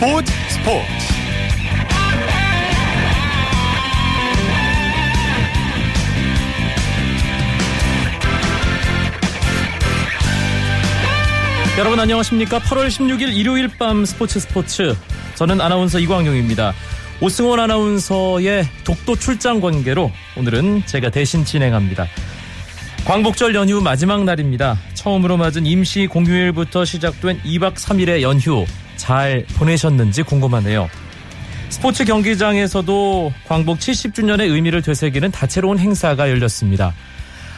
스포츠 스포츠 여러분 안녕하십니까? 8월 16일 일요일 밤 스포츠 스포츠 저는 아나운서 이광용입니다. 오승원 아나운서의 독도 출장 관계로 오늘은 제가 대신 진행합니다. 광복절 연휴 마지막 날입니다. 처음으로 맞은 임시 공휴일부터 시작된 2박 3일의 연휴 잘 보내셨는지 궁금하네요. 스포츠 경기장에서도 광복 70주년의 의미를 되새기는 다채로운 행사가 열렸습니다.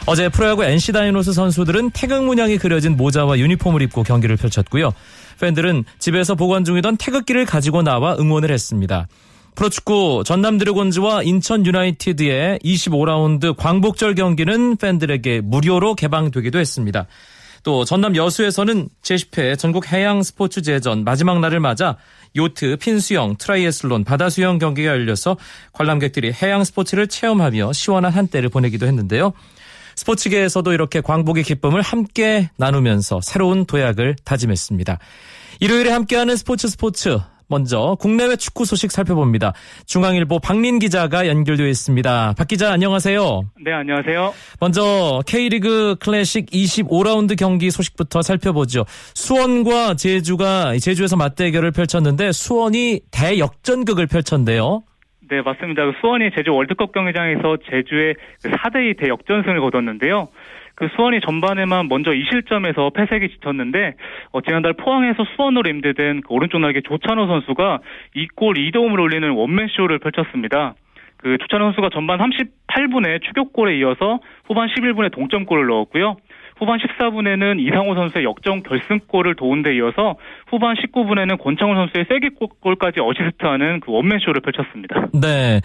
어제 프로야구 NC 다이노스 선수들은 태극 문양이 그려진 모자와 유니폼을 입고 경기를 펼쳤고요. 팬들은 집에서 보관 중이던 태극기를 가지고 나와 응원을 했습니다. 프로축구 전남 드래곤즈와 인천 유나이티드의 25라운드 광복절 경기는 팬들에게 무료로 개방되기도 했습니다. 또 전남 여수에서는 제10회 전국 해양 스포츠 제전 마지막 날을 맞아 요트, 핀수영, 트라이애슬론, 바다수영 경기가 열려서 관람객들이 해양 스포츠를 체험하며 시원한 한때를 보내기도 했는데요. 스포츠계에서도 이렇게 광복의 기쁨을 함께 나누면서 새로운 도약을 다짐했습니다. 일요일에 함께하는 스포츠 스포츠 먼저 국내외 축구 소식 살펴봅니다. 중앙일보 박린 기자가 연결되어 있습니다. 박 기자 안녕하세요. 네, 안녕하세요. 먼저 K리그 클래식 25라운드 경기 소식부터 살펴보죠. 수원과 제주가 제주에서 맞대결을 펼쳤는데 수원이 대역전극을 펼쳤는데요. 네, 맞습니다. 그 수원이 제주 월드컵 경기장에서 제주의 4대2 그 대역전승을 거뒀는데요. 그 수원이 전반에만 먼저 2실점에서 패색이 짙었는데 어, 지난달 포항에서 수원으로 임대된 그 오른쪽 날개 조찬호 선수가 2골 2도움을 올리는 원맨쇼를 펼쳤습니다. 그 조찬호 선수가 전반 38분에 추격골에 이어서 후반 11분에 동점골을 넣었고요. 후반 14분에는 이상호 선수의 역전 결승골을 도운 데 이어서 후반 19분에는 권창훈 선수의 세기골까지 어시스트하는 그 원맨쇼를 펼쳤습니다. 네.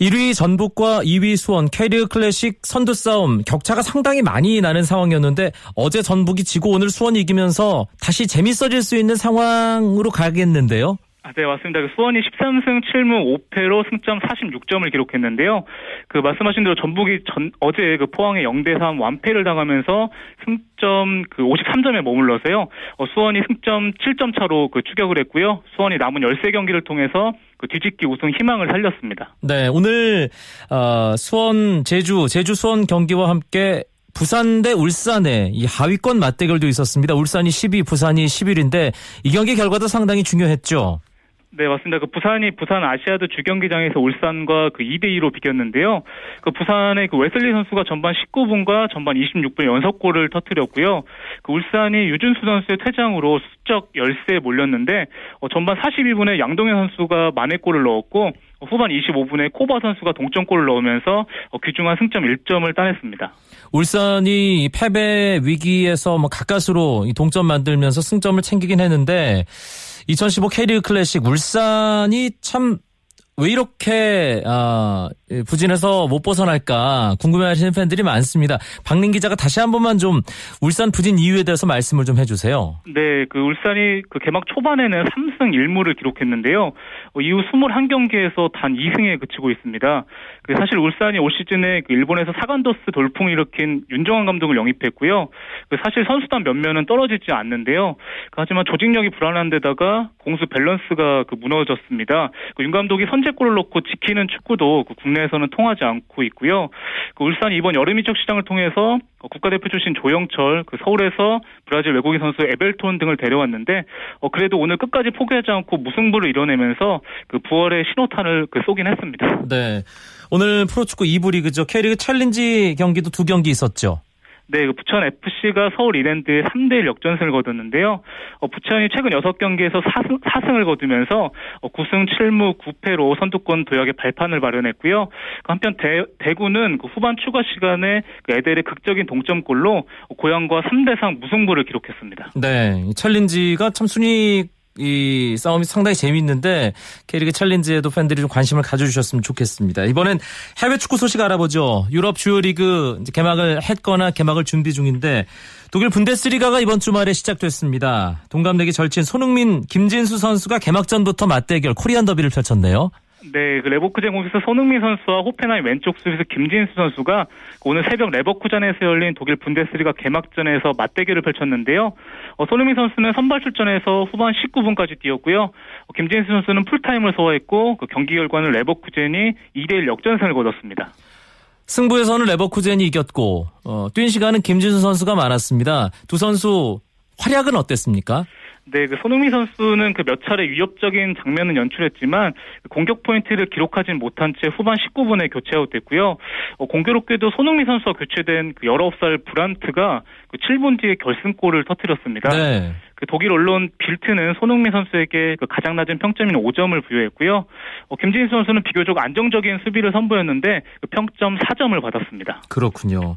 1위 전북과 2위 수원 K리그 클래식 선두 싸움 격차가 상당히 많이 나는 상황이었는데 어제 전북이 지고 오늘 수원이 이기면서 다시 재밌어질 수 있는 상황으로 가겠는데요. 아, 네, 맞습니다. 그 수원이 13승 7무 5패로 승점 46점을 기록했는데요. 그 말씀하신 대로 전북이 전, 어제 그 포항에 0대3 완패를 당하면서 승점 그 53점에 머물러서요. 어, 수원이 승점 7점 차로 그 추격을 했고요. 수원이 남은 13경기를 통해서 그 뒤집기 우승 희망을 살렸습니다. 네, 오늘 어, 수원 제주 제주 수원 경기와 함께 부산 대 울산의 이 하위권 맞대결도 있었습니다. 울산이 10위, 부산이 11인데 이 경기 결과도 상당히 중요했죠. 네, 맞습니다. 그 부산이 부산 아시아드 주경기장에서 울산과 그 2대 2로 비겼는데요. 그 부산의 그 웨슬리 선수가 전반 19분과 전반 26분 연속골을 터뜨렸고요. 그 울산이 유준수 선수의 퇴장으로 수적 열세에 몰렸는데 어, 전반 42분에 양동현 선수가 만회골을 넣었고 후반 25분에 코바 선수가 동점골을 넣으면서 어, 귀중한 승점 1점을 따냈습니다. 울산이 패배 위기에서 뭐 가까스로 동점 만들면서 승점을 챙기긴 했는데 2015 K리그 클래식 울산이 참 왜 이렇게 어, 부진해서 못 벗어날까 궁금해하시는 팬들이 많습니다. 박민 기자가 다시 한 번만 좀 울산 부진 이유에 대해서 말씀을 좀 해주세요. 네, 그 울산이 그 개막 초반에는 3승 1무를 기록했는데요. 어, 이후 21경기에서 단 2승에 그치고 있습니다. 그 사실 울산이 올 시즌에 그 일본에서 사간도스 돌풍을 일으킨 윤정환 감독을 영입했고요. 그 사실 선수단 면면은 떨어지지 않는데요. 그 하지만 조직력이 불안한 데다가 공수 밸런스가 그 무너졌습니다. 그 윤 감독이 선제 골을 넣고 지키는 축구도 그 국내에서는 통하지 않고 있고요. 그 울산이 이번 여름 이적 시장을 통해서 국가대표 출신 조영철, 그 서울에서 브라질 외국인 선수 에벨톤 등을 데려왔는데 어 그래도 오늘 끝까지 포기하지 않고 무승부를 이뤄내면서 그 부활의 신호탄을 그 쏘긴 했습니다. 네. 오늘 프로축구 2부 리그죠. K리그 챌린지 경기도 두 경기 있었죠. 네, 그 부천 FC가 서울 이랜드에 3대 1 역전승을 거뒀는데요. 어, 부천이 최근 6경기에서 4승, 4승을 거두면서 어, 9승 7무 9패로 선두권 도약의 발판을 마련했고요. 그 한편 대, 대구는 그 후반 추가 시간에 그 에델의 극적인 동점골로 고향과 3대3 무승부를 기록했습니다. 네, 챌린지가 참 순위 이 싸움이 상당히 재미있는데 K리그 챌린지에도 팬들이 좀 관심을 가져주셨으면 좋겠습니다. 이번엔 해외 축구 소식 알아보죠. 유럽 주요 리그 개막을 했거나 개막을 준비 중인데 독일 분데스리가가 이번 주말에 시작됐습니다. 동갑내기 절친 손흥민, 김진수 선수가 개막전부터 맞대결 코리안 더비를 펼쳤네요. 네, 그 레버쿠젠 공격수 손흥민 선수와 호펜하임 왼쪽 수비수 김진수 선수가 오늘 새벽 레버쿠젠에서 열린 독일 분데스리가 개막전에서 맞대결을 펼쳤는데요. 어, 손흥민 선수는 선발 출전해서 후반 19분까지 뛰었고요. 어, 김진수 선수는 풀타임을 소화했고 그 경기 결과는 레버쿠젠이 2대1 역전승을 거뒀습니다. 승부에서는 레버쿠젠이 이겼고 어, 뛴 시간은 김진수 선수가 많았습니다. 두 선수 활약은 어땠습니까? 네, 그 손흥민 선수는 그 몇 차례 위협적인 장면은 연출했지만 공격 포인트를 기록하진 못한 채 후반 19분에 교체 아웃됐고요. 어, 공교롭게도 손흥민 선수와 교체된 그 19살 브란트가 그 7분 뒤에 결승골을 터뜨렸습니다. 네. 그 독일 언론 빌트는 손흥민 선수에게 그 가장 낮은 평점인 5점을 부여했고요. 어, 김진수 선수는 비교적 안정적인 수비를 선보였는데 그 평점 4점을 받았습니다. 그렇군요.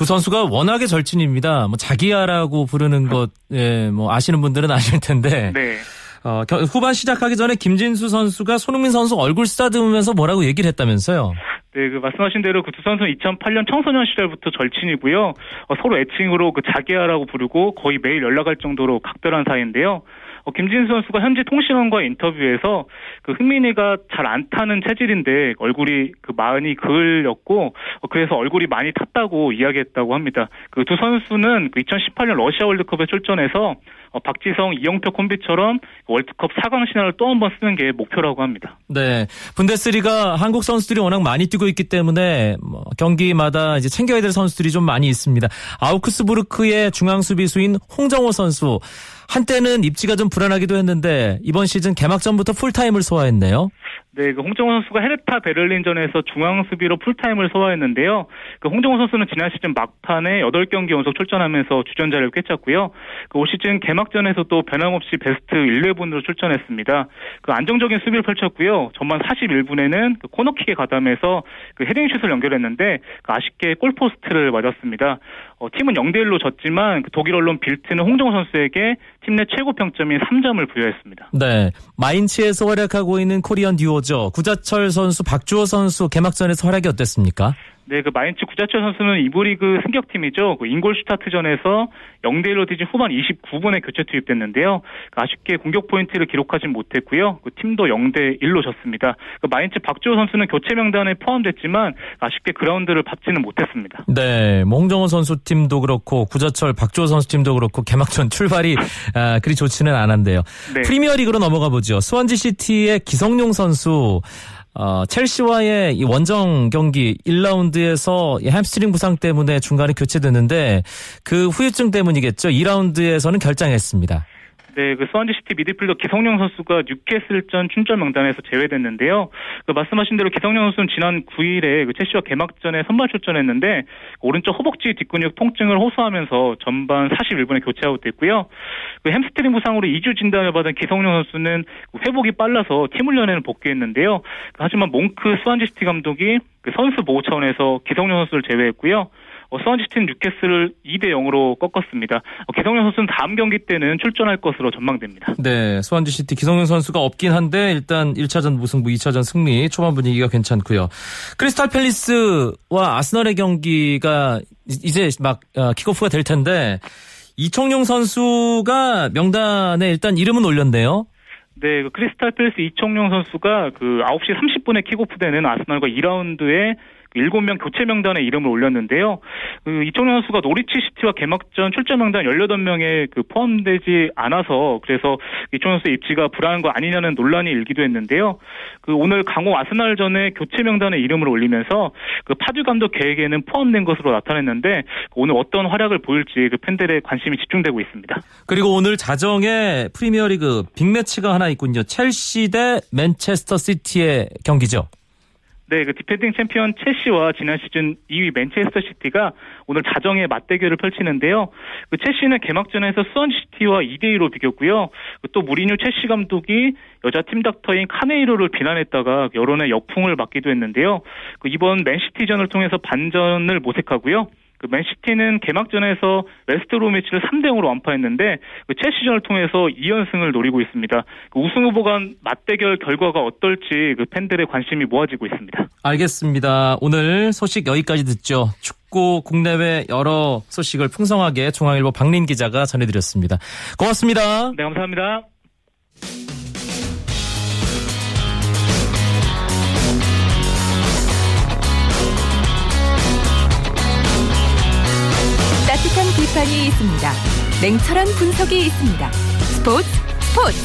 두 선수가 워낙에 절친입니다. 뭐 자기야라고 부르는 것, 예, 뭐 아시는 분들은 아실 텐데. 네. 어, 후반 시작하기 전에 김진수 선수가 손흥민 선수 얼굴 쓰다듬으면서 뭐라고 얘기를 했다면서요? 네, 그 말씀하신 대로 그 두 선수는 2008년 청소년 시절부터 절친이고요. 어, 서로 애칭으로 그 자기야라고 부르고 거의 매일 연락할 정도로 각별한 사이인데요. 어, 김진수 선수가 현지 통신원과 인터뷰에서 그 흥민이가 잘 안 타는 체질인데 얼굴이 그 많이 그을렸고 어, 그래서 얼굴이 많이 탔다고 이야기했다고 합니다. 그 두 선수는 그 2018년 러시아 월드컵에 출전해서 어, 박지성, 이영표 콤비처럼 월드컵 4강 신화를 또 한 번 쓰는 게 목표라고 합니다. 네. 분데스리가 한국 선수들이 워낙 많이 뛰고 있기 때문에 뭐 경기마다 이제 챙겨야 될 선수들이 좀 많이 있습니다. 아우크스부르크의 중앙 수비수인 홍정호 선수 한때는 입지가 좀 불안하기도 했는데 이번 시즌 개막전부터 풀타임을 소화했네요. 네, 그 홍정호 선수가 헤르타 베를린전에서 중앙 수비로 풀타임을 소화했는데요. 그 홍정호 선수는 지난 시즌 막판에 8경기 연속 출전하면서 주전자를 꿰찼고요. 그 올 시즌 개막전에서도 변함없이 베스트 11분으로 출전했습니다. 그 안정적인 수비를 펼쳤고요. 전반 41분에는 그 코너킥에 가담해서 그 헤딩슛을 연결했는데 그 아쉽게 골포스트를 맞았습니다. 어, 팀은 0대 1로 졌지만 그 독일 언론 빌트는 홍정호 선수에게 팀 내 최고 평점인 3점을 부여했습니다. 네, 마인츠에서 활약하고 있는 코리안 듀오 죠. 구자철 선수, 박주호 선수 개막전에서 활약이 어땠습니까? 네, 그 마인츠 구자철 선수는 이부 리그 승격팀이죠. 그 인골슈타트전에서 0대 1로 뒤진 후반 29분에 교체 투입됐는데요. 그 아쉽게 공격 포인트를 기록하진 못했고요. 그 팀도 0대 1로 졌습니다. 그 마인츠 박주호 선수는 교체 명단에 포함됐지만 아쉽게 그라운드를 밟지는 못했습니다. 네, 홍정호 선수 팀도 그렇고 구자철 박주호 선수 팀도 그렇고 개막전 출발이 아, 그리 좋지는 않았는데요. 네. 프리미어리그로 넘어가 보죠. 스완지 시티의 기성용 선수 어, 첼시와의 이 원정 경기 1라운드에서 햄스트링 부상 때문에 중간에 교체됐는데 그 후유증 때문이겠죠. 2라운드에서는 결장했습니다. 네, 그 스완지시티 미드필더 기성용 선수가 뉴캐슬전 출전 명단에서 제외됐는데요. 그 말씀하신 대로 기성용 선수는 지난 9일에 그 첼시와 개막전에 선발 출전했는데 오른쪽 허벅지 뒷근육 통증을 호소하면서 전반 41분에 교체 아웃됐고요. 그 햄스트링 부상으로 2주 진단을 받은 기성용 선수는 회복이 빨라서 팀 훈련에는 복귀했는데요. 하지만 몽크 스완지시티 감독이 그 선수 보호 차원에서 기성용 선수를 제외했고요. 어, 스완지시티는 뉴캐슬을 2대 0으로 꺾었습니다. 어, 기성용 선수는 다음 경기 때는 출전할 것으로 전망됩니다. 네, 스완지시티 기성용 선수가 없긴 한데 일단 1차전 무승부, 2차전 승리, 초반 분위기가 괜찮고요. 크리스탈 팰리스와 아스널의 경기가 이제 막 어, 킥오프가 될 텐데 이청용 선수가 명단에 일단 이름은 올렸네요. 네, 그 크리스탈 팰리스 이청용 선수가 그 9시 30분에 킥오프 되는 아스널과 2라운드에 7명 교체 명단에 이름을 올렸는데요. 그 이청용 선수가 노리치 시티와 개막전 출전 명단 18명에 그 포함되지 않아서 그래서 이청용 선수의 입지가 불안한 거 아니냐는 논란이 일기도 했는데요. 그 오늘 강호 아스날전에 교체 명단에 이름을 올리면서 그 파듀 감독 계획에는 포함된 것으로 나타났는데 오늘 어떤 활약을 보일지 그 팬들의 관심이 집중되고 있습니다. 그리고 오늘 자정에 프리미어리그 빅매치가 하나 있군요. 첼시 대 맨체스터 시티의 경기죠. 네, 그 디펜딩 챔피언 첼시와 지난 시즌 2위 맨체스터 시티가 오늘 자정에 맞대결을 펼치는데요. 그 첼시는 개막전에서 스완지시티와 2대 2로 비겼고요. 또 무리뉴 첼시 감독이 여자 팀 닥터인 카네이로를 비난했다가 여론의 역풍을 맞기도 했는데요. 그 이번 맨시티전을 통해서 반전을 모색하고요. 그 맨시티는 개막전에서 웨스트브로미치를 3대 0으로 완파했는데 그 첼시전을 통해서 2연승을 노리고 있습니다. 그 우승 후보 간 맞대결 결과가 어떨지 그 팬들의 관심이 모아지고 있습니다. 알겠습니다. 오늘 소식 여기까지 듣죠. 축구 국내외 여러 소식을 풍성하게 중앙일보 박린 기자가 전해드렸습니다. 고맙습니다. 네, 감사합니다. 비판이 있습니다. 냉철한 분석이 있습니다. 스포츠 스포츠.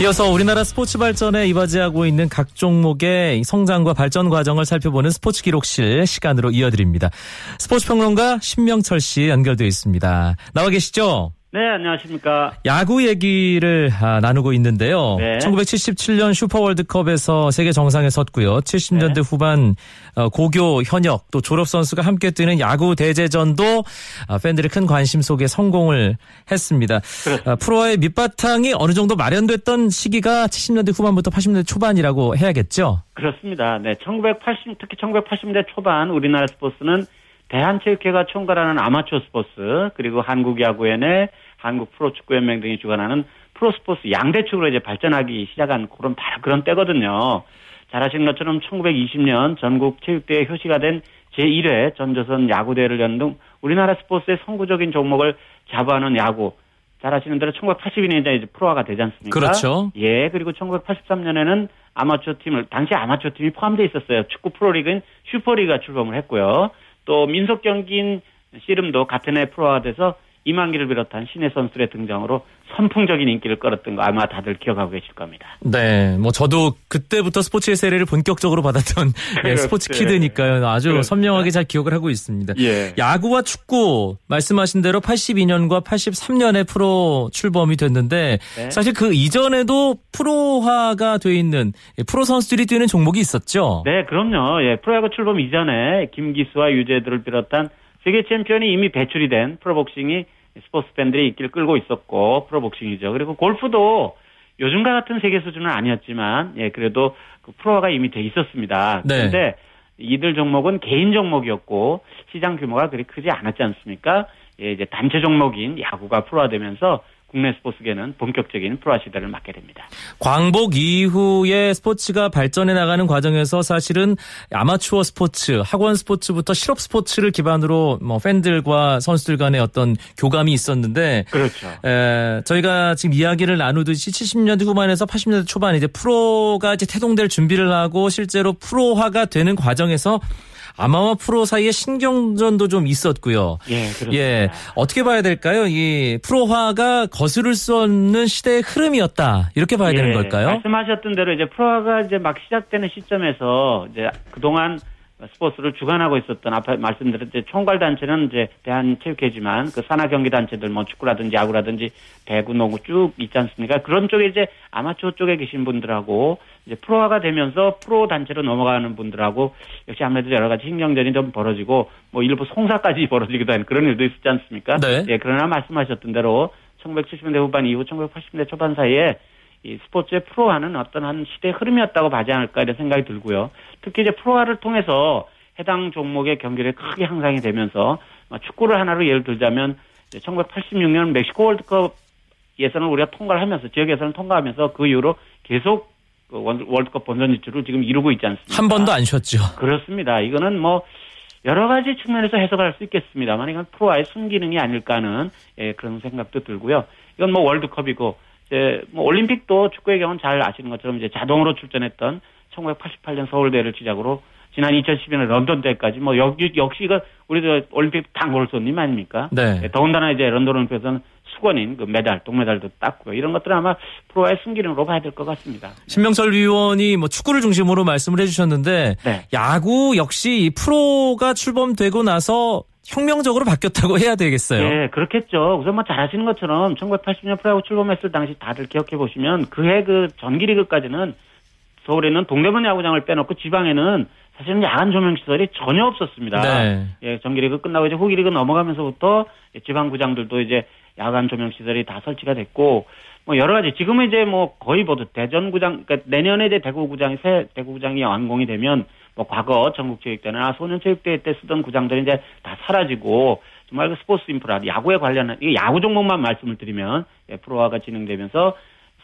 이어서 우리나라 스포츠 발전에 이바지하고 있는 각 종목의 성장과 발전 과정을 살펴보는 스포츠 기록실 시간으로 이어드립니다. 스포츠 평론가 신명철 씨 연결되어 있습니다. 나와 계시죠? 네, 안녕하십니까. 야구 얘기를 아, 나누고 있는데요. 네. 1977년 슈퍼 월드컵에서 세계 정상에 섰고요. 70년대 네. 후반 어, 고교, 현역 또 졸업 선수가 함께 뛰는 야구 대제전도 아, 팬들의 큰 관심 속에 성공을 했습니다. 아, 프로와의 밑바탕이 어느 정도 마련됐던 시기가 70년대 후반부터 80년대 초반이라고 해야겠죠. 그렇습니다. 네, 1980, 특히 1980년대 초반 우리나라 스포츠는 대한체육회가 총괄하는 아마추어 스포츠, 그리고 한국야구연회, 한국 프로축구연맹 등이 주관하는 프로스포츠 양대축으로 이제 발전하기 시작한 그런 바로 그런 때거든요. 잘 아시는 것처럼 1920년 전국 체육대회 효시가 된 제1회 전조선 야구대회를 연 등 우리나라 스포츠의 선구적인 종목을 자부하는 야구. 잘 아시는 대로 1982년에 이제 프로화가 되지 않습니까? 그렇죠. 예, 그리고 1983년에는 아마추어 팀을, 당시 아마추어 팀이 포함되어 있었어요. 축구 프로리그인 슈퍼리그가 출범을 했고요. 또 민속 경기인 씨름도 같은 해 프로화가 돼서 이만기를 비롯한 신의 선수들의 등장으로 선풍적인 인기를 끌었던 거 아마 다들 기억하고 계실 겁니다. 네, 뭐 저도 그때부터 스포츠의 세례를 본격적으로 받았던 예, 스포츠 네. 키드니까요. 아주 그렇습니다. 선명하게 잘 기억을 하고 있습니다. 예. 야구와 축구 말씀하신 대로 82년과 83년에 프로 출범이 됐는데 네. 사실 그 이전에도 프로화가 돼 있는 예, 프로 선수들이 뛰는 종목이 있었죠. 네, 그럼요. 예, 프로야구 출범 이전에 김기수와 유재들을 비롯한 세계 챔피언이 이미 배출이 된 프로복싱이 스포츠 팬들의 인기를 끌고 있었고 프로복싱이죠. 그리고 골프도 요즘과 같은 세계 수준은 아니었지만 예, 그래도 그 프로화가 이미 돼 있었습니다. 네. 그런데 이들 종목은 개인 종목이었고 시장 규모가 그리 크지 않았지 않습니까? 예, 이제 단체 종목인 야구가 프로화되면서 국내 스포츠계는 본격적인 프로화 시대를 맞게 됩니다. 광복 이후에 스포츠가 발전해 나가는 과정에서 사실은 아마추어 스포츠, 학원 스포츠부터 실업 스포츠를 기반으로 뭐 팬들과 선수들 간의 어떤 교감이 있었는데 그렇죠. 에, 저희가 지금 이야기를 나누듯이 70년대 후반에서 80년대 초반 이제 프로가 이제 태동될 준비를 하고 실제로 프로화가 되는 과정에서 아마와 프로 사이에 신경전도 좀 있었고요. 예, 그렇습니다. 예, 어떻게 봐야 될까요? 이 프로화가 거스를 수 없는 시대의 흐름이었다. 이렇게 봐야 되는 예, 걸까요? 말씀하셨던 대로 이제 프로화가 이제 막 시작되는 시점에서 이제 그동안 스포츠를 주관하고 있었던 앞에 말씀드린 이제 총괄 단체는 이제 대한체육회지만 그 산하 경기 단체들 뭐 축구라든지 야구라든지 배구, 농구 쭉 있지 않습니까? 그런 쪽에 이제 아마추어 쪽에 계신 분들하고 이제 프로화가 되면서 프로 단체로 넘어가는 분들하고 역시 아무래도 여러 가지 신경전이 좀 벌어지고 뭐 일부 송사까지 벌어지기도 하는 그런 일도 있었지 않습니까? 네. 예, 그러나 말씀하셨던 대로 1970년대 후반 이후 1980년대 초반 사이에 이 스포츠의 프로화는 어떤 한 시대의 흐름이었다고 봐지 않을까 이런 생각이 들고요. 특히 이제 프로화를 통해서 해당 종목의 경기를 크게 향상이 되면서 어, 축구를 하나로 예를 들자면 1986년 멕시코 월드컵 예선을 우리가 통과를 하면서 지역 예선을 통과하면서 그 이후로 계속 그 원- 월드컵 본선 진출을 지금 이루고 있지 않습니까? 한 번도 안 쉬었죠. 그렇습니다. 이거는 뭐 여러 가지 측면에서 해석할 수 있겠습니다만 이건 프로와의 순기능이 아닐까 하는 예, 그런 생각도 들고요. 이건 뭐 월드컵이고 이제 뭐 올림픽도 축구의 경우는 잘 아시는 것처럼 이제 자동으로 출전했던 1988년 서울대를 시작으로 지난 2012년 런던 대회까지 뭐 여기 역시 그 우리도 올림픽 단골 손님 아닙니까? 네. 예, 더군다나 이제 런던 올림픽에서는 수건인 그 메달, 동메달도 땄고요. 이런 것들은 아마 프로와의 순기능으로 봐야 될 것 같습니다. 신명철 위원이 뭐 축구를 중심으로 말씀을 해주셨는데 네. 야구 역시 이 프로가 출범되고 나서 혁명적으로 바뀌었다고 해야 되겠어요. 예, 그렇겠죠. 우선 뭐잘 아시는 것처럼 1980년 프로야구 출범했을 당시 다들 기억해 보시면 그해 그 전기리그까지는 서울에는 동대문 야구장을 빼놓고 지방에는 사실은 야간 조명 시설이 전혀 없었습니다. 네. 예, 정기리그 끝나고 이제 후기리그 넘어가면서부터 지방 구장들도 이제 야간 조명 시설이 다 설치가 됐고 뭐 여러 가지 지금은 이제 뭐 거의 모두 대전 구장 그러니까 내년에 이제 대구 구장이 새 대구 구장이 완공이 되면 뭐 과거 전국체육대회나 소년체육대회 때 쓰던 구장들이 이제 다 사라지고 정말 그 스포츠 인프라 야구에 관련한 이 야구 종목만 말씀을 드리면 예, 프로화가 진행되면서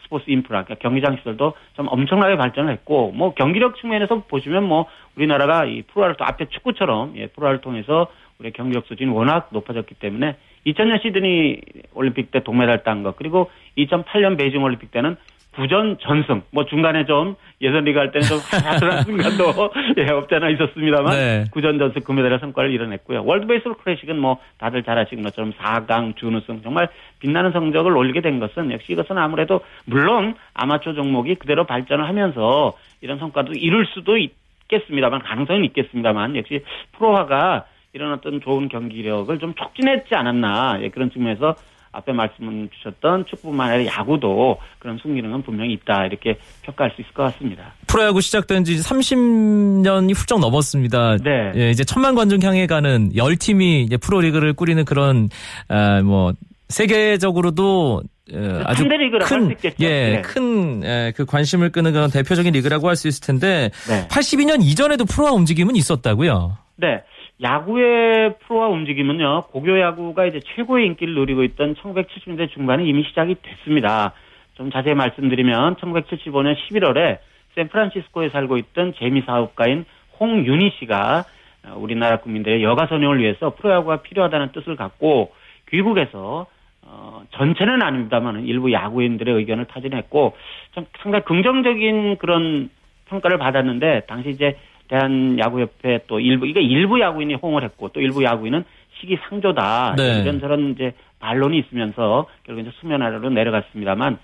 스포츠 인프라, 그러니까 경기장 시설도 좀 엄청나게 발전을 했고, 뭐 경기력 측면에서 보시면 뭐 우리나라가 이 프로화를 또 앞에 축구처럼 예, 프로화를 통해서 우리 경기력 수준이 워낙 높아졌기 때문에 2000년 시드니 올림픽 때 동메달 딴 것, 그리고 2008년 베이징 올림픽 때는 구전 전승. 뭐 중간에 좀 예선 리그 할 때는 좀 하드한 순간도 예, 없잖아 있었습니다만 네. 구전 전승 금메달의 성과를 이뤄냈고요. 월드 베이스볼 클래식은 뭐 다들 잘 아시는 것처럼 4강 준우승 정말 빛나는 성적을 올리게 된 것은 역시 이것은 아무래도 물론 아마추어 종목이 그대로 발전을 하면서 이런 성과도 이룰 수도 있겠습니다만 가능성은 있겠습니다만 역시 프로화가 이런 어떤 좋은 경기력을 좀 촉진했지 않았나 예, 그런 측면에서 앞에 말씀 주셨던 축구뿐만 아니라 야구도 그런 순기능은 분명히 있다 이렇게 평가할 수 있을 것 같습니다. 프로야구 시작된 지 30년이 훌쩍 넘었습니다. 네. 예, 이제 천만 관중 향해 가는 열 팀이 이제 프로리그를 꾸리는 그런 아, 뭐 세계적으로도 어, 아주 리그라고 할수 큰. 예, 네. 큰, 예, 그 관심을 끄는 그런 대표적인 리그라고 할 수 있을 텐데, 네. 82년 이전에도 프로화 움직임은 있었다고요? 네. 야구의 프로화 움직임은요, 고교 야구가 이제 최고의 인기를 누리고 있던 1970년대 중반에 이미 시작이 됐습니다. 좀 자세히 말씀드리면 1975년 11월에 샌프란시스코에 살고 있던 재미 사업가인 홍윤희 씨가 어, 우리나라 국민들의 여가 선용을 위해서 프로야구가 필요하다는 뜻을 갖고 귀국해서 어, 전체는 아닙니다만 일부 야구인들의 의견을 타진했고 좀 상당히 긍정적인 그런 평가를 받았는데 당시 이제 대한 야구협회 또 일부 이게 일부 야구인이 호응을 했고 또 일부 야구인은 시기상조다 네. 이런 저런 이제 반론이 있으면서 결국 이제 수면 아래로 내려갔습니다.만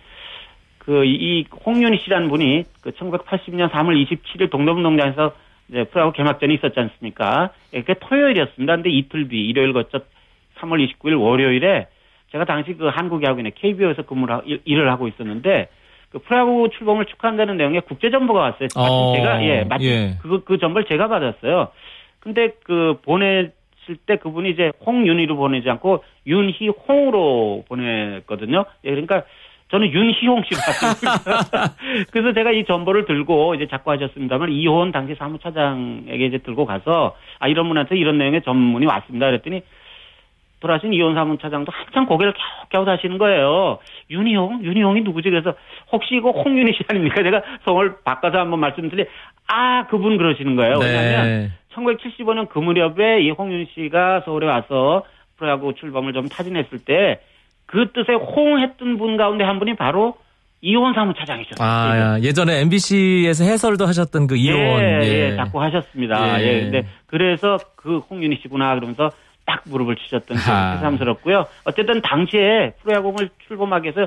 그 이 홍윤희 씨라는 분이 그 1980년 3월 27일 동대문동장에서 이제 프로야구 개막전이 있었지 않습니까? 예, 그게 토요일이었습니다. 근데 이틀 뒤 일요일 거쳐 3월 29일 월요일에 제가 당시 그 한국야구인의 KBO에서 근무를 하, 일- 일을 하고 있었는데 그 프로야구 출범을 축하한다는 내용의 국제 정보가 왔어요. 마침 어, 제가 예, 마침 예. 그, 그 정보를 제가 받았어요. 근데 그 보냈을 때 그분이 이제 홍윤희로 보내지 않고 윤희홍으로 보냈거든요. 예, 그러니까 저는 윤희홍 씨로 봤습니다. 그래서 제가 이 정보를 들고 이제 작고하셨습니다만 이호원 당시 사무차장에게 이제 들고 가서 아 이런 분한테 이런 내용의 전문이 왔습니다. 그랬더니 돌아가신 이혼 사무차장도 한참 고개를 갸웃갸웃 하시는 거예요. 윤희홍? 윤희홍이 누구지? 그래서 혹시 이거 홍윤희 씨 아닙니까? 제가 성을 바꿔서 한번 말씀드리, 아, 그분 그러시는 거예요. 왜냐하면 네. 1975년 그 무렵에 이 홍윤희 씨가 서울에 와서 프로야구 출범을 좀 타진했을 때 그 뜻에 호응했던 분 가운데 한 분이 바로 이혼 사무차장이셨어요. 아, 예전에 MBC에서 해설도 하셨던 그 이호원. 예, 예. 예, 자꾸 하셨습니다. 예. 예. 근데 그래서 그 홍윤희 씨구나 그러면서 딱 무릎을 치셨던 게 아. 새삼스럽고요. 어쨌든 당시에 프로야구를 출범하기 위해서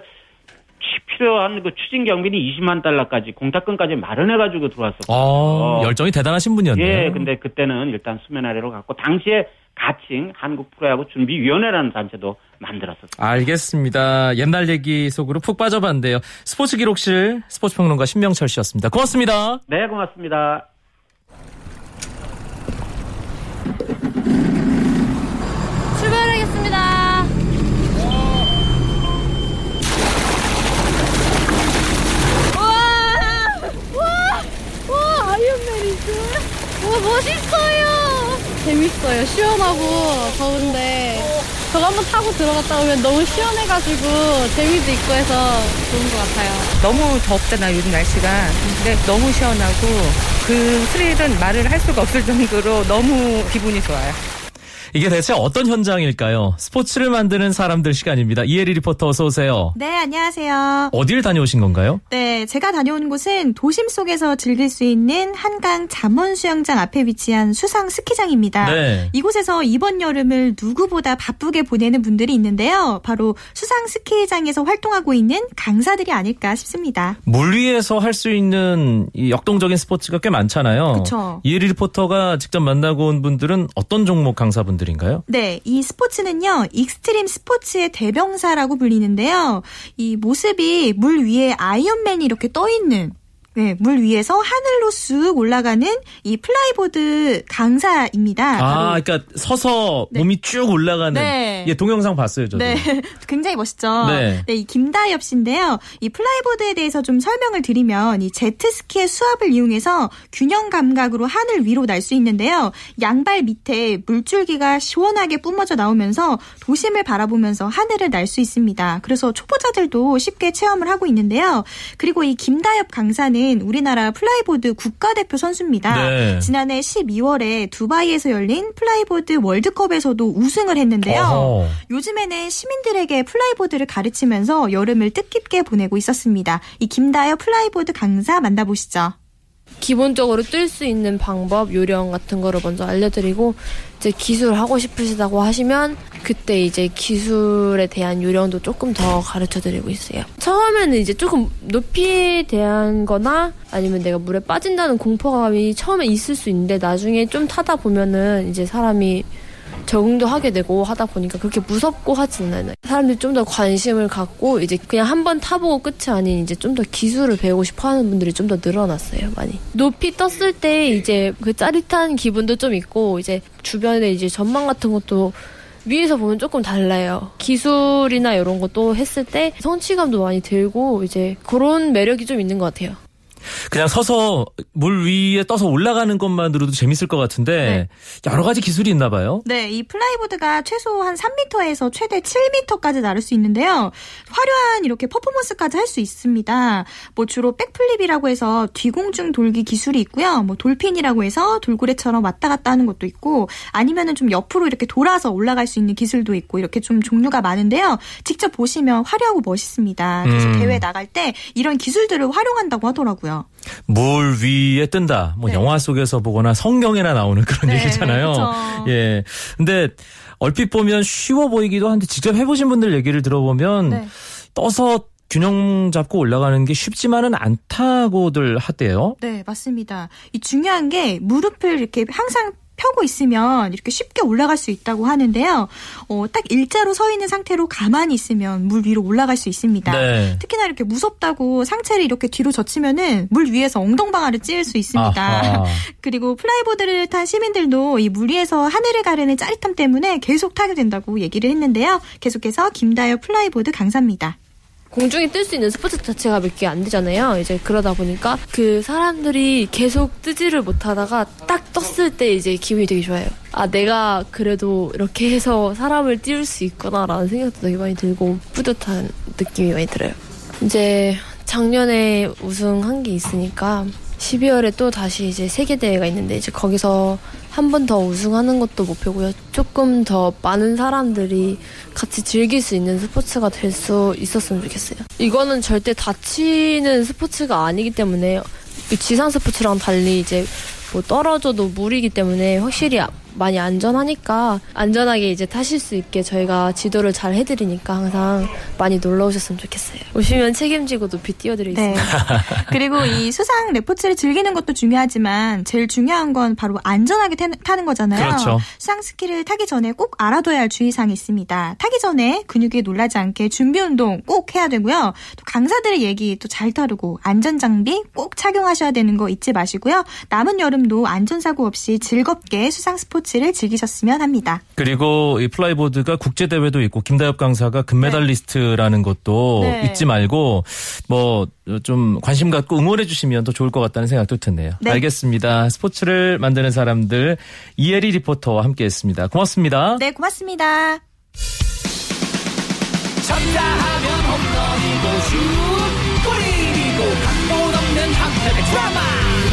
취- 필요한 그 추진 경비는 20만 달러까지 공탁금까지 마련해가지고 들어왔었거든요. 어, 열정이 대단하신 분이었네요. 예, 근데 그때는 일단 수면 아래로 갔고 당시에 가칭 한국 프로야구 준비위원회라는 단체도 만들었었어요. 알겠습니다. 옛날 얘기 속으로 푹 빠져봤는데요. 스포츠 기록실 스포츠 평론가 신명철 씨였습니다. 고맙습니다. 네, 고맙습니다. 우와! 우와! 우와! 아이언맨이죠? 우와, 멋있어요! 재밌어요. 시원하고 더운데. 저거 한번 타고 들어갔다 오면 너무 시원해가지고 재미도 있고 해서 좋은 것 같아요. 너무 덥잖아 요즘 날씨가 근데 너무 시원하고 그 스릴은 말을 할 수가 없을 정도로 너무 기분이 좋아요 이게 대체 어떤 현장일까요? 스포츠를 만드는 사람들 시간입니다. 이혜리 리포터 어서 오세요. 네, 안녕하세요. 어디를 다녀오신 건가요? 네, 제가 다녀온 곳은 도심 속에서 즐길 수 있는 한강 잠원 수영장 앞에 위치한 수상 스키장입니다. 네. 이곳에서 이번 여름을 누구보다 바쁘게 보내는 분들이 있는데요. 바로 수상 스키장에서 활동하고 있는 강사들이 아닐까 싶습니다. 물 위에서 할 수 있는 이 역동적인 스포츠가 꽤 많잖아요. 그쵸. 이혜리 리포터가 직접 만나고 온 분들은 어떤 종목 강사분들 인가요? 네, 이 스포츠는요, 익스트림 스포츠의 대명사라고 불리는데요. 이 모습이 물 위에 아이언맨이 이렇게 떠 있는 네, 물 위에서 하늘로 쑥 올라가는 이 flyboard 강사입니다. 아, 그러니까 서서 네. 몸이 쭉 올라가는 네. 예, 동영상 봤어요, 저도. 네, 굉장히 멋있죠. 네. 이 김다엽 씨인데요. 이 flyboard에 대해서 좀 설명을 드리면 이 제트스키의 수압을 이용해서 균형 감각으로 하늘 위로 날 수 있는데요. 양발 밑에 물줄기가 시원하게 뿜어져 나오면서 도심을 바라보면서 하늘을 날 수 있습니다. 그래서 초보자들도 쉽게 체험을 하고 있는데요. 그리고 이 김다엽 강사는 선수는 우리나라 flyboard 국가대표 선수입니다. 네. 지난해 12월에 두바이에서 열린 flyboard 월드컵에서도 우승을 했는데요. 어허. 요즘에는 시민들에게 flyboard를 가르치면서 여름을 뜻깊게 보내고 있었습니다. 이 김다엽 flyboard 강사 만나보시죠. 기본적으로 뜰 수 있는 방법, 요령 같은 거를 먼저 알려드리고 이제 기술 하고 싶으시다고 하시면 그때 이제 기술에 대한 요령도 조금 더 가르쳐드리고 있어요. 처음에는 이제 조금 높이에 대한 거나 아니면 내가 물에 빠진다는 공포감이 처음에 있을 수 있는데 나중에 좀 타다 보면은 이제 사람이 적응도 하게 되고 하다 보니까 그렇게 무섭고 하지는 않아요. 사람들이 좀 더 관심을 갖고 이제 그냥 한 번 타보고 끝이 아닌 이제 좀 더 기술을 배우고 싶어 하는 분들이 좀 더 늘어났어요, 많이. 높이 떴을 때 이제 그 짜릿한 기분도 좀 있고 이제 주변에 이제 전망 같은 것도 위에서 보면 조금 달라요. 기술이나 이런 것도 했을 때 성취감도 많이 들고 이제 그런 매력이 좀 있는 것 같아요. 그냥 서서 물 위에 떠서 올라가는 것만으로도 재밌을 것 같은데 여러 가지 기술이 있나 봐요. 네, 이 flyboard가 최소 한 3m에서 최대 7m까지 나를 수 있는데요. 화려한 이렇게 퍼포먼스까지 할 수 있습니다. 뭐 주로 backflip이라고 해서 뒤공중 돌기 기술이 있고요. 뭐 dolphin이라고 해서 돌고래처럼 왔다 갔다 하는 것도 있고 아니면은 좀 옆으로 이렇게 돌아서 올라갈 수 있는 기술도 있고 이렇게 좀 종류가 많은데요. 직접 보시면 화려하고 멋있습니다. 그래서 음. 대회 나갈 때 이런 기술들을 활용한다고 하더라고요. 물 위에 뜬다. 뭐 네. 영화 속에서 보거나 성경에나 나오는 그런 네, 얘기잖아요. 그쵸. 예. 근데 얼핏 보면 쉬워 보이기도 한데 직접 해보신 분들 얘기를 들어보면 네. 떠서 균형 잡고 올라가는 게 쉽지만은 않다고들 하대요. 네, 맞습니다. 이 중요한 게 무릎을 이렇게 항상 펴고 있으면 이렇게 쉽게 올라갈 수 있다고 하는데요. 어, 딱 일자로 서 있는 상태로 가만히 있으면 물 위로 올라갈 수 있습니다. 네. 특히나 이렇게 무섭다고 상체를 이렇게 뒤로 젖히면은 물 위에서 엉덩방아를 찧을 수 있습니다. 아하. 그리고 flyboard를 탄 시민들도 이 물 위에서 하늘을 가르는 짜릿함 때문에 계속 타게 된다고 얘기를 했는데요. 계속해서 김다엽 flyboard 강사입니다. 공중에 뜰 수 있는 스포츠 자체가 몇 개 안 되잖아요. 이제 그러다 보니까 그 사람들이 계속 뜨지를 못하다가 딱 떴을 때 이제 기분이 되게 좋아요. 아, 내가 그래도 이렇게 해서 사람을 띄울 수 있구나라는 생각도 되게 많이 들고 뿌듯한 느낌이 많이 들어요. 이제 작년에 우승한 게 있으니까 12월에 또 다시 이제 세계대회가 있는데 이제 거기서 한 번 더 우승하는 것도 목표고요. 조금 더 많은 사람들이 같이 즐길 수 있는 스포츠가 될 수 있었으면 좋겠어요. 이거는 절대 다치는 스포츠가 아니기 때문에 이 지상 스포츠랑 달리 이제 뭐 떨어져도 물이기 때문에 확실히 아- 많이 안전하니까 안전하게 이제 타실 수 있게 저희가 지도를 잘 해드리니까 항상 많이 놀러 오셨으면 좋겠어요. 오시면 책임지고 높이 네. 띄워드리겠습니다. 그리고 이 수상 레포츠를 즐기는 것도 중요하지만 제일 중요한 건 바로 안전하게 타- 타는 거잖아요. 그렇죠. 수상 스키를 타기 전에 꼭 알아둬야 할 주의사항이 있습니다. 타기 전에 근육이 놀라지 않게 준비 운동 꼭 해야 되고요. 또 강사들의 얘기 또 잘 따르고 안전 장비 꼭 착용하셔야 되는 거 잊지 마시고요. 남은 여름도 안전사고 없이 즐겁게 수상 스포츠 를 즐기셨으면 합니다. 그리고 이 flyboard가 국제 대회도 있고 김다엽 강사가 금메달리스트라는 것도 네. 잊지 말고 뭐 좀 관심 갖고 응원해 주시면 더 좋을 것 같다는 생각도 드네요. 네. 알겠습니다. 스포츠를 만드는 사람들 이혜리 리포터와 함께했습니다. 고맙습니다. 네, 고맙습니다. 쳤다 하면 홈런이고 슛 골이고 각본 없는 한편의 드라마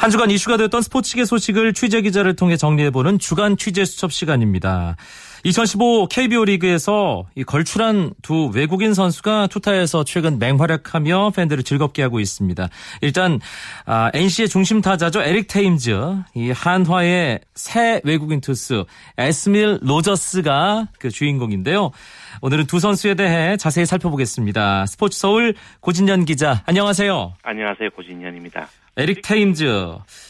한 주간 이슈가 됐던 스포츠계 소식을 취재 기자를 통해 정리해보는 주간 취재 수첩 시간입니다. 2015 KBO 리그에서 이 걸출한 두 외국인 선수가 투타에서 최근 맹활약하며 팬들을 즐겁게 하고 있습니다. 일단 아, NC의 중심 타자죠 에릭 테임즈, 이 한화의 새 외국인 투수 에스밀 로저스가 그 주인공인데요. 오늘은 두 선수에 대해 자세히 살펴보겠습니다. 스포츠 서울 고진현 기자, 안녕하세요. 안녕하세요. 고진현입니다. 에릭 테임즈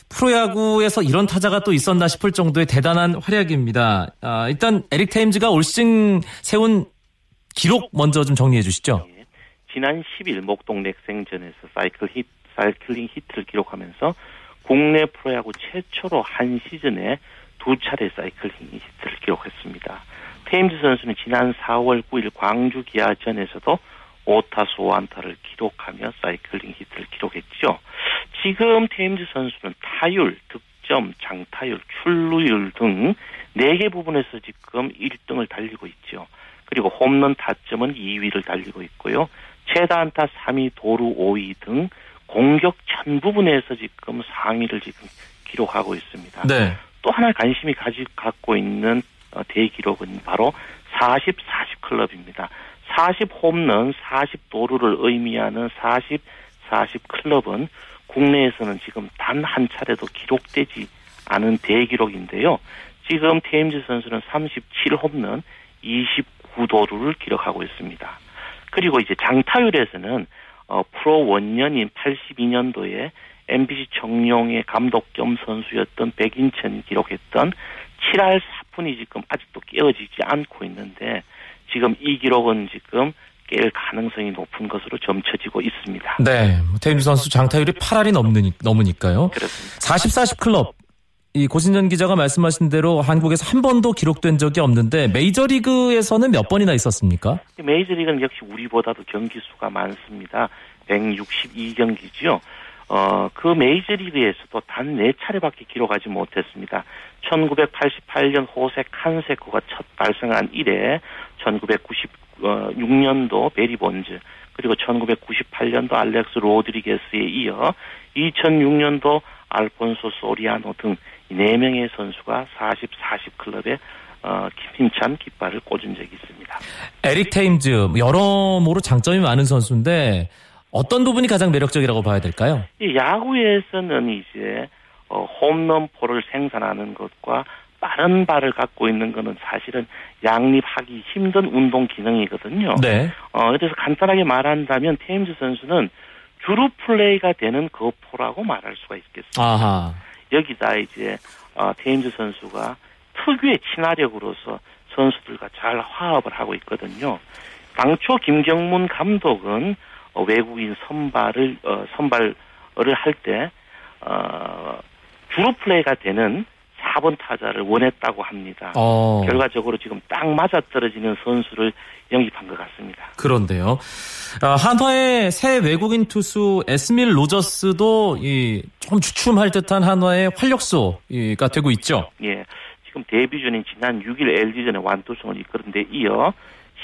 프로야구에서 이런 타자가 또 있었나 싶을 정도의 대단한 활약입니다. 아, 일단 에릭 테임즈가 올 시즌 세운 기록 먼저 좀 정리해 주시죠. 지난 10일 목동 넥센전에서 사이클 히, 사이클링 히트를 기록하면서 국내 프로야구 최초로 한 시즌에 두 차례 사이클링 히트를 기록했습니다. 테임즈 선수는 지난 4월 9일 광주 기아전에서도 5타수 5안타를 기록하며 사이클링 히트를 기록했죠. 지금 테임즈 선수는 타율, 득점, 장타율, 출루율 등 4개 부분에서 지금 1등을 달리고 있죠. 그리고 홈런 타점은 2위를 달리고 있고요. 최다 안타 3위, 도루 5위 등 공격 전 부분에서 지금 상위를 지금 기록하고 있습니다. 네. 또 하나 관심이 가지 갖고 있는 어, 대기록은 바로 40, 40 클럽입니다. 40 홈런, 40 도루를 의미하는 40, 40 클럽은 국내에서는 지금 단 한 차례도 기록되지 않은 대기록인데요. 지금 테임즈 선수는 37 홈런, 29도루를 기록하고 있습니다. 그리고 이제 장타율에서는 어, 프로 원년인 82년도에 MBC 청룡의 감독 겸 선수였던 백인천이 기록했던 7할 4푼이 지금 아직도 깨어지지 않고 있는데 지금 이 기록은 지금 깰 가능성이 높은 것으로 점쳐지고 있습니다. 네. 테임즈 선수 장타율이 8할이 넘는, 넘으니까요. 그렇습니다. 40, 40 클럽. 이 고진전 기자가 말씀하신 대로 한국에서 한 번도 기록된 적이 없는데 메이저리그에서는 몇 번이나 있었습니까? 메이저리그는 역시 우리보다도 경기 수가 많습니다. 162경기지요. 어, 그 메이저리그에서도 단 4차례밖에 기록하지 못했습니다. 1988년 호세 칸세코가 첫 발생한 이래 1996년도 베리 본즈 그리고 1998년도 알렉스 로드리게스에 이어 2006년도 알폰소 소리아노 등 4명의 선수가 40, 40 클럽에 어, 힘찬 깃발을 꽂은 적이 있습니다. 에릭 테임즈 여러모로 장점이 많은 선수인데 어떤 부분이 가장 매력적이라고 봐야 될까요? 이 야구에서는 이제 어, 홈런포를 생산하는 것과 빠른 발을 갖고 있는 것은 사실은 양립하기 힘든 운동 기능이거든요. 네. 어, 그래서 간단하게 말한다면 테임즈 선수는 주루 플레이가 되는 거포라고 말할 수가 있겠습니다. 아하. 여기다 이제 어, 테임즈 선수가 특유의 친화력으로서 선수들과 잘 화합을 하고 있거든요. 당초 김경문 감독은 어, 외국인 선발을 어, 선발을 할때 어, 주루 플레이가 되는 4번 타자를 원했다고 합니다. 어. 결과적으로 지금 딱 맞아 떨어지는 선수를 영입한 것 같습니다. 그런데요. 아, 한화의 새 외국인 투수 에스밀 로저스도 이, 좀 주춤할 듯한 한화의 활력소가 되고 있죠. 예. 지금 데뷔전인 지난 6일 LG전에 완투승을 이끌은 데 이어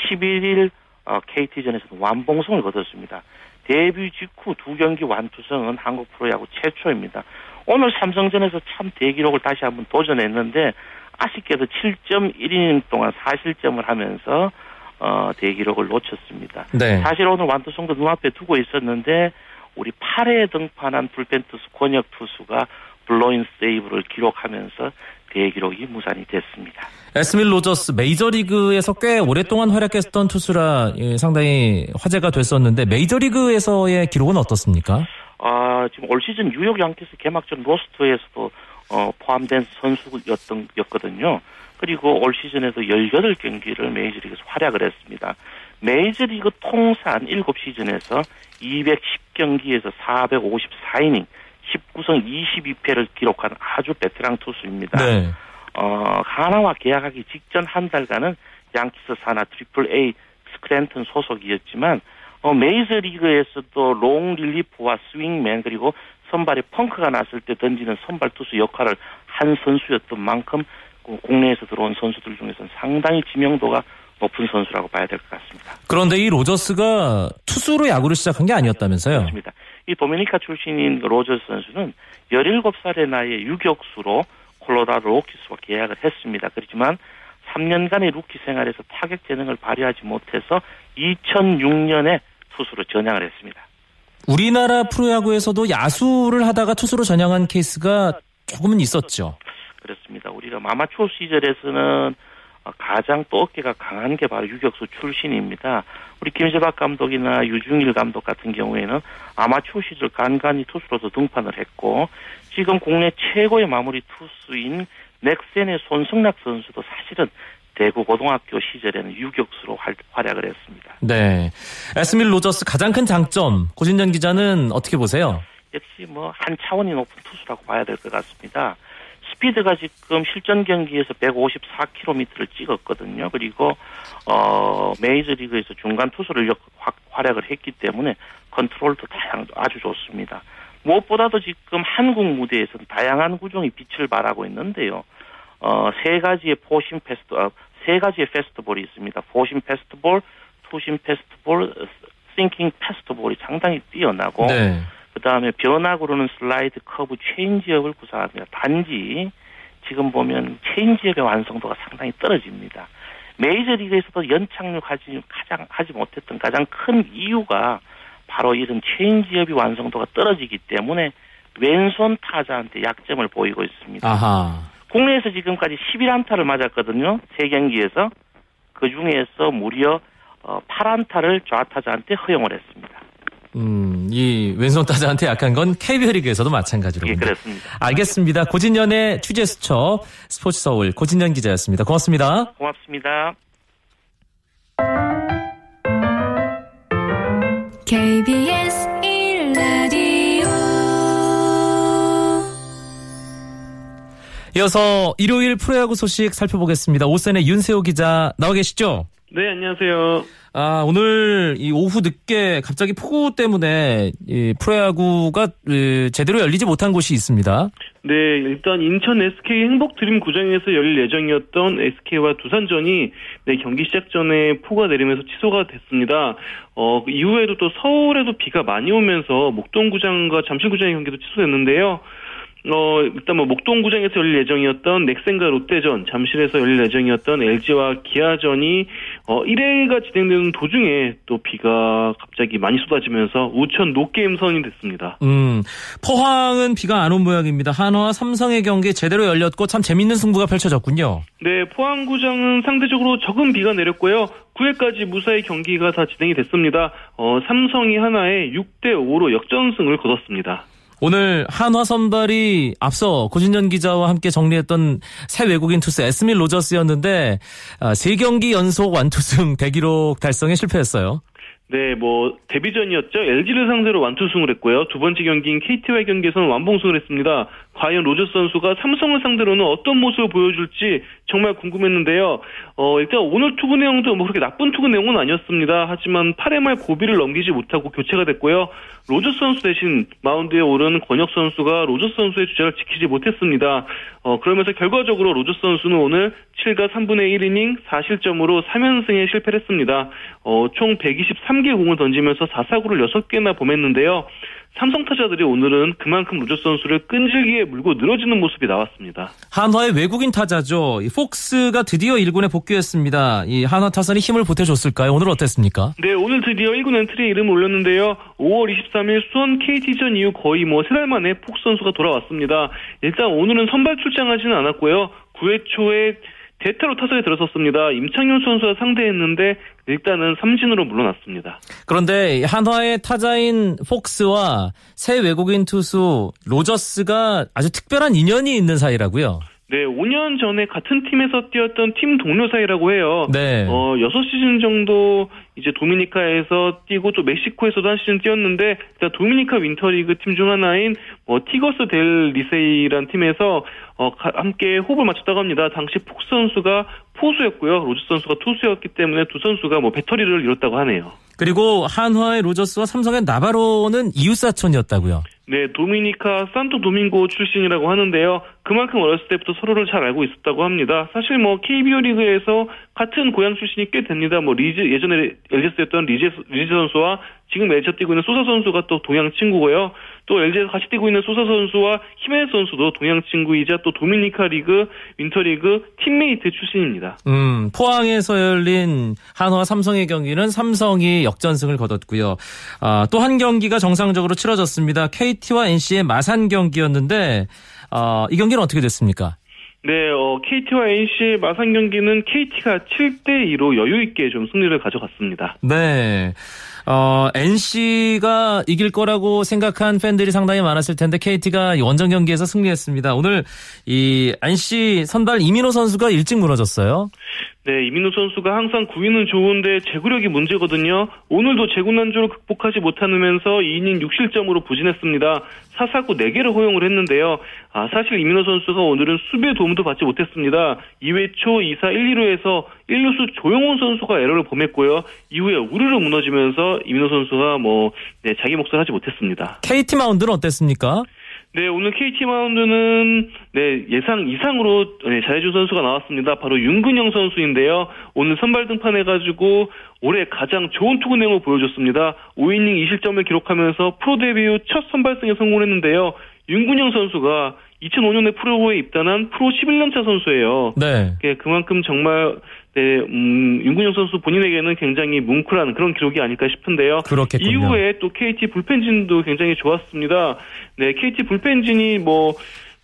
11일 어, KT전에서도 완봉승을 거뒀습니다. 데뷔 직후 두 경기 완투승은 한국 프로야구 최초입니다. 오늘 삼성전에서 참 대기록을 다시 한번 도전했는데 아쉽게도 7.1이닝 동안 4실점을 하면서 어, 대기록을 놓쳤습니다. 네. 사실 오늘 완투승도 눈앞에 두고 있었는데 우리 8회에 등판한 불펜 투수 권혁 투수가 블로인 세이브를 기록하면서 대기록이 무산이 됐습니다. 에스밀 로저스 메이저리그에서 꽤 오랫동안 활약했던 투수라 예, 상당히 화제가 됐었는데 메이저리그에서의 기록은 어떻습니까? 아, 지금 올 시즌 뉴욕 양키스 개막전 roster에서도 어, 포함된 선수였던 였거든요. 그리고 올 시즌에도 18경기를 메이저리그에서 활약을 했습니다. 메이저리그 통산 7시즌에서 210경기에서 454이닝, 19승 22패를 기록한 아주 베테랑 투수입니다. 네. 어, 한화와 계약하기 직전 한 달간은 양키스 산하 triple A 스크랜턴 소속이었지만 어, 메이저리그에서도 long relief와 swingman 그리고 선발에 펑크가 났을 때 던지는 선발 투수 역할을 한 선수였던 만큼 그 국내에서 들어온 선수들 중에서는 상당히 지명도가 높은 선수라고 봐야 될 것 같습니다. 그런데 이 로저스가 투수로 야구를 시작한 게 아니었다면서요? 그렇습니다. 이 도미니카 출신인 로저스 선수는 17살의 나이에 유격수로 콜로라도 로키스와 계약을 했습니다. 그렇지만 3년간의 루키 생활에서 타격 재능을 발휘하지 못해서 2006년에 투수로 전향을 했습니다. 우리나라 프로야구에서도 야수를 하다가 투수로 전향한 케이스가 조금은 있었죠. 그렇습니다. 우리가 아마추어 시절에서는 가장 또 어깨가 강한 게 바로 유격수 출신입니다. 우리 김재박 감독이나 류중일 감독 같은 경우에는 아마추어 시절 간간히 투수로도 등판을 했고 지금 국내 최고의 마무리 투수인 넥센의 손승락 선수도 사실은 대구 고등학교 시절에는 유격수로 활약을 했습니다. 네. 에스밀 로저스 가장 큰 장점 고진현 기자는 어떻게 보세요? 역시 뭐 한 차원이 높은 투수라고 봐야 될 것 같습니다. 스피드가 지금 실전 경기에서 154km를 찍었거든요. 그리고 어 메이저리그에서 중간 투수를 역- 확- 활약을 했기 때문에 컨트롤도 다양 아주 좋습니다. 무엇보다도 지금 한국 무대에서는 다양한 구종이 빛을 발하고 있는데요. 어, 세 가지의 four-seam fast, 어, 세 가지의 fastball이 있습니다. four-seam fastball, two-seam fastball, sinking fastball이 상당히 뛰어나고, 네. 그 다음에 변화구로는 슬라이더, 커브, 체인지업을 구사합니다. 단지 지금 보면 체인지업의 완성도가 상당히 떨어집니다. 메이저리그에서도 연착륙하지 가장 하지 못했던 가장 큰 이유가 바로 이런 체인지업이 완성도가 떨어지기 때문에 왼손 타자한테 약점을 보이고 있습니다. 아하. 국내에서 지금까지 11안타를 맞았거든요. 세 경기에서 그 중에서 무려 어, 8안타를 좌타자한테 허용을 했습니다. 음, 이 왼손 타자한테 약한 건 KBO 리그에서도 마찬가지로. 예, 그렇습니다. 알겠습니다. 고진현의 취재 수첩 스포츠 서울 고진현 기자였습니다. 고맙습니다. 고맙습니다. KBS 1라디오 이어서 일요일 프로야구 소식 살펴보겠습니다. 오센의 윤세호 기자 나와 계시죠? 네, 안녕하세요. 아, 오늘 이 오후 늦게 갑자기 폭우 때문에 이 프로야구가 으, 제대로 열리지 못한 곳이 있습니다. 네, 일단 인천 SK 행복 드림 구장에서 열릴 예정이었던 SK와 두산전이 네, 경기 시작 전에 폭우가 내리면서 취소가 됐습니다. 어, 그 이후에도 또 서울에도 비가 많이 오면서 목동 구장과 잠실 구장의 경기도 취소됐는데요. 어, 일단 뭐 목동구장에서 열릴 예정이었던 넥센과 롯데전, 잠실에서 열릴 예정이었던 LG와 기아전이 어, 1회가 진행되는 도중에 또 비가 갑자기 많이 쏟아지면서 우천 노게임 선이 됐습니다. 음, 포항은 비가 안 온 모양입니다. 한화와 삼성의 경기 제대로 열렸고 참 재밌는 승부가 펼쳐졌군요. 네, 포항구장은 상대적으로 적은 비가 내렸고요. 9회까지 무사히 경기가 다 진행이 됐습니다. 어, 삼성이 하나에 6대 5로 역전승을 거뒀습니다. 오늘 한화 선발이 앞서 고진현 기자와 함께 정리했던 새 외국인 투수 에스밀 로저스였는데 아, 세 경기 연속 완투승 대기록 달성에 실패했어요. 네, 뭐 데뷔전이었죠. LG를 상대로 완투승을 했고요. 두 번째 경기인 KT와의 경기에서는 완봉승을 했습니다. 과연 로저스 선수가 삼성을 상대로는 어떤 모습을 보여줄지 정말 궁금했는데요. 어, 일단 오늘 투구 내용도 뭐 그렇게 나쁜 투구 내용은 아니었습니다. 하지만 8회 말 고비를 넘기지 못하고 교체가 됐고요. 로저스 선수 대신 마운드에 오른 권혁 선수가 로저스 선수의 주자를 지키지 못했습니다. 어, 그러면서 결과적으로 로저스 선수는 오늘 7과 3분의 1이닝 4실점으로 3연승에 실패를 했습니다. 어, 총 123개 공을 던지면서 4사구를 6개나 범했는데요. 삼성 타자들이 오늘은 그만큼 로저스 선수를 끈질기게 물고 늘어지는 모습이 나왔습니다. 한화의 외국인 타자죠. 이 폭스가 드디어 1군에 복귀했습니다. 이 한화 타선이 힘을 보태줬을까요? 오늘 어땠습니까? 네, 오늘 드디어 1군 엔트리에 이름을 올렸는데요. 5월 23일 수원 KT전 이후 거의 뭐 세 달 만에 폭스 선수가 돌아왔습니다. 일단 오늘은 선발 출장하지는 않았고요. 9회 초에 대타로 타석에 들어섰습니다. 임창용 선수와 상대했는데 일단은 삼진으로 물러났습니다. 그런데 한화의 타자인 폭스와 새 외국인 투수 로저스가 아주 특별한 인연이 있는 사이라고요. 네, 5년 전에 같은 팀에서 뛰었던 팀 동료 사이라고 해요. 네. 어, 6시즌 정도 이제 도미니카에서 뛰고 또 멕시코에서도 한 시즌 뛰었는데 일단 도미니카 윈터리그 팀 중 하나인 뭐 티그레스 델 리세이란 팀에서 어, 가- 함께 호흡을 맞췄다고 합니다. 당시 폭스 선수가 포수였고요. 로저스 선수가 투수였기 때문에 두 선수가 뭐 배터리를 이뤘다고 하네요. 그리고 한화의 로저스와 삼성의 나바로는 이웃사촌이었다고요. 네, 도미니카 산토 도밍고 출신이라고 하는데요. 그만큼 어렸을 때부터 서로를 잘 알고 있었다고 합니다. 사실 뭐 KBO 리그에서 같은 고향 출신이 꽤 됩니다. 뭐 리즈 예전에 LG에서였던 리즈 리즈 선수와 지금 LG 뛰고 있는 소사 선수가 또 동향 친구고요. 또 LG에서 같이 뛰고 있는 소사 선수와 히메네 선수도 동양 친구이자 또 도미니카 리그 윈터리그 팀메이트 출신입니다. 음, 포항에서 열린 한화 삼성의 경기는 삼성이 역전승을 거뒀고요. 아, 또 한 경기가 정상적으로 치러졌습니다. KT와 NC의 마산 경기였는데 아, 이 경기는 어떻게 됐습니까? 네, 어, KT와 NC의 마산 경기는 KT가 7대 2로 여유 있게 좀 승리를 가져갔습니다. 네. 어, NC가 이길 거라고 생각한 팬들이 상당히 많았을 텐데 KT가 원정 경기에서 승리했습니다. 오늘 이 NC 선발 이민호 선수가 일찍 무너졌어요. 네, 이민호 선수가 항상 구위는 좋은데 제구력이 문제거든요. 오늘도 제구 난조를 극복하지 못하면서 2이닝 6실점으로 부진했습니다. 사사구 4개를 허용을 했는데요. 아, 사실 이민호 선수가 오늘은 수비의 도움도 받지 못했습니다. 2회 초 2사 1, 2루에서 1루수 조용훈 선수가 에러를 범했고요. 이후에 우르르 무너지면서 이민호 선수가 뭐 네, 자기 몫을 하지 못했습니다. KT 마운드는 어땠습니까? 네, 오늘 KT 마운드는 네, 예상 이상으로 네, 잘해준 선수가 나왔습니다. 바로 윤근영 선수인데요. 오늘 선발 등판해 가지고 올해 가장 좋은 투구 내용을 보여줬습니다. 5이닝 2실점을 기록하면서 프로 데뷔 후 첫 선발승에 성공했는데요. 윤근영 선수가 2005년에 프로에 입단한 프로 11년차 선수예요. 네. 예, 그만큼 정말 네, 음, 윤근영 선수 본인에게는 굉장히 뭉클한 그런 기록이 아닐까 싶은데요. 그렇겠군요. 이후에 또 KT 불펜진도 굉장히 좋았습니다. 네, KT 불펜진이 뭐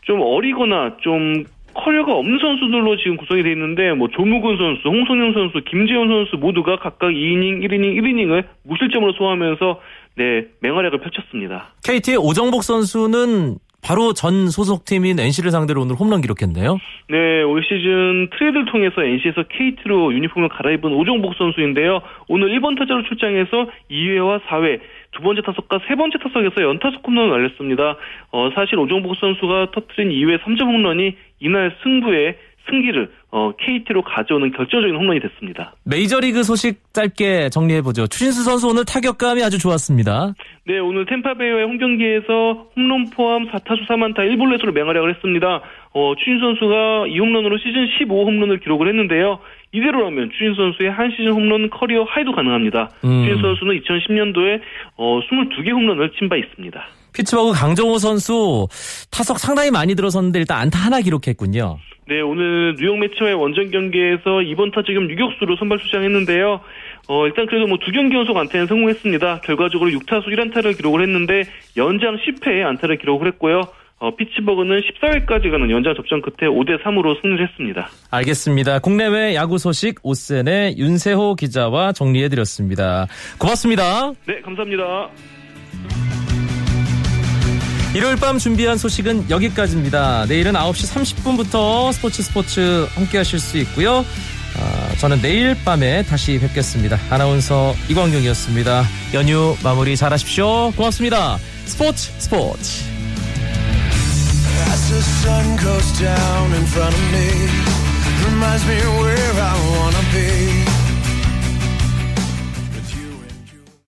좀 어리거나 좀 커리어가 없는 선수들로 지금 구성이 되어 있는데 뭐 조무근 선수, 홍성현 선수, 김재현 선수 모두가 각각 2이닝, 1이닝, 1이닝을 무실점으로 소화하면서 네, 맹활약을 펼쳤습니다. KT의 오정복 선수는 바로 전 소속팀인 NC를 상대로 오늘 홈런 기록했네요. 네, 올 시즌 트레이드를 통해서 NC에서 KT로 유니폼을 갈아입은 오정복 선수인데요. 오늘 1번 타자로 출장해서 2회와 4회 두 번째 타석과 세 번째 타석에서 연타석 홈런을 날렸습니다. 어, 사실 오정복 선수가 터트린 2회 3점 홈런이 이날 승부의 승기를 어, KT로 가져오는 결정적인 홈런이 됐습니다. 메이저리그 소식 짧게 정리해보죠. 추신수 선수 오늘 타격감이 아주 좋았습니다. 네, 오늘 탬파베이와의 홈 경기에서 홈런 포함 4타수 4안타 1볼넷으로 맹활약을 했습니다. 어, 추신수 선수가 이 홈런으로 시즌 15 홈런을 기록을 했는데요. 이대로라면 추신수 선수의 한 시즌 홈런 career high도 가능합니다. 음. 추신수 선수는 2010년도에 어, 22개 홈런을 친 바 있습니다. 피츠버그 강정호 선수 타석 상당히 많이 들어섰는데 일단 안타 하나 기록했군요. 네, 오늘 뉴욕 메츠와의 원정 경기에서 2번 겸 유격수로 선발 출장했는데요. 어, 일단 그래도 뭐 두 경기 연속 안타에 성공했습니다. 결과적으로 6타수 1안타를 기록을 했는데 연장 10회에 안타를 기록을 했고요. 어, 피츠버그는 14회까지 가는 연장 접전 끝에 5대 3으로 승리를 했습니다. 알겠습니다. 국내외 야구 소식 오센의 윤세호 기자와 정리해 드렸습니다. 고맙습니다. 네, 감사합니다. 일요일 밤 준비한 소식은 여기까지입니다. 내일은 9시 30분부터 스포츠 스포츠 함께 하실 수 있고요. 아, 저는 내일 밤에 다시 뵙겠습니다. 아나운서 이광용이었습니다. 연휴 마무리 잘 하십시오. 고맙습니다. 스포츠 스포츠. As the sun goes down in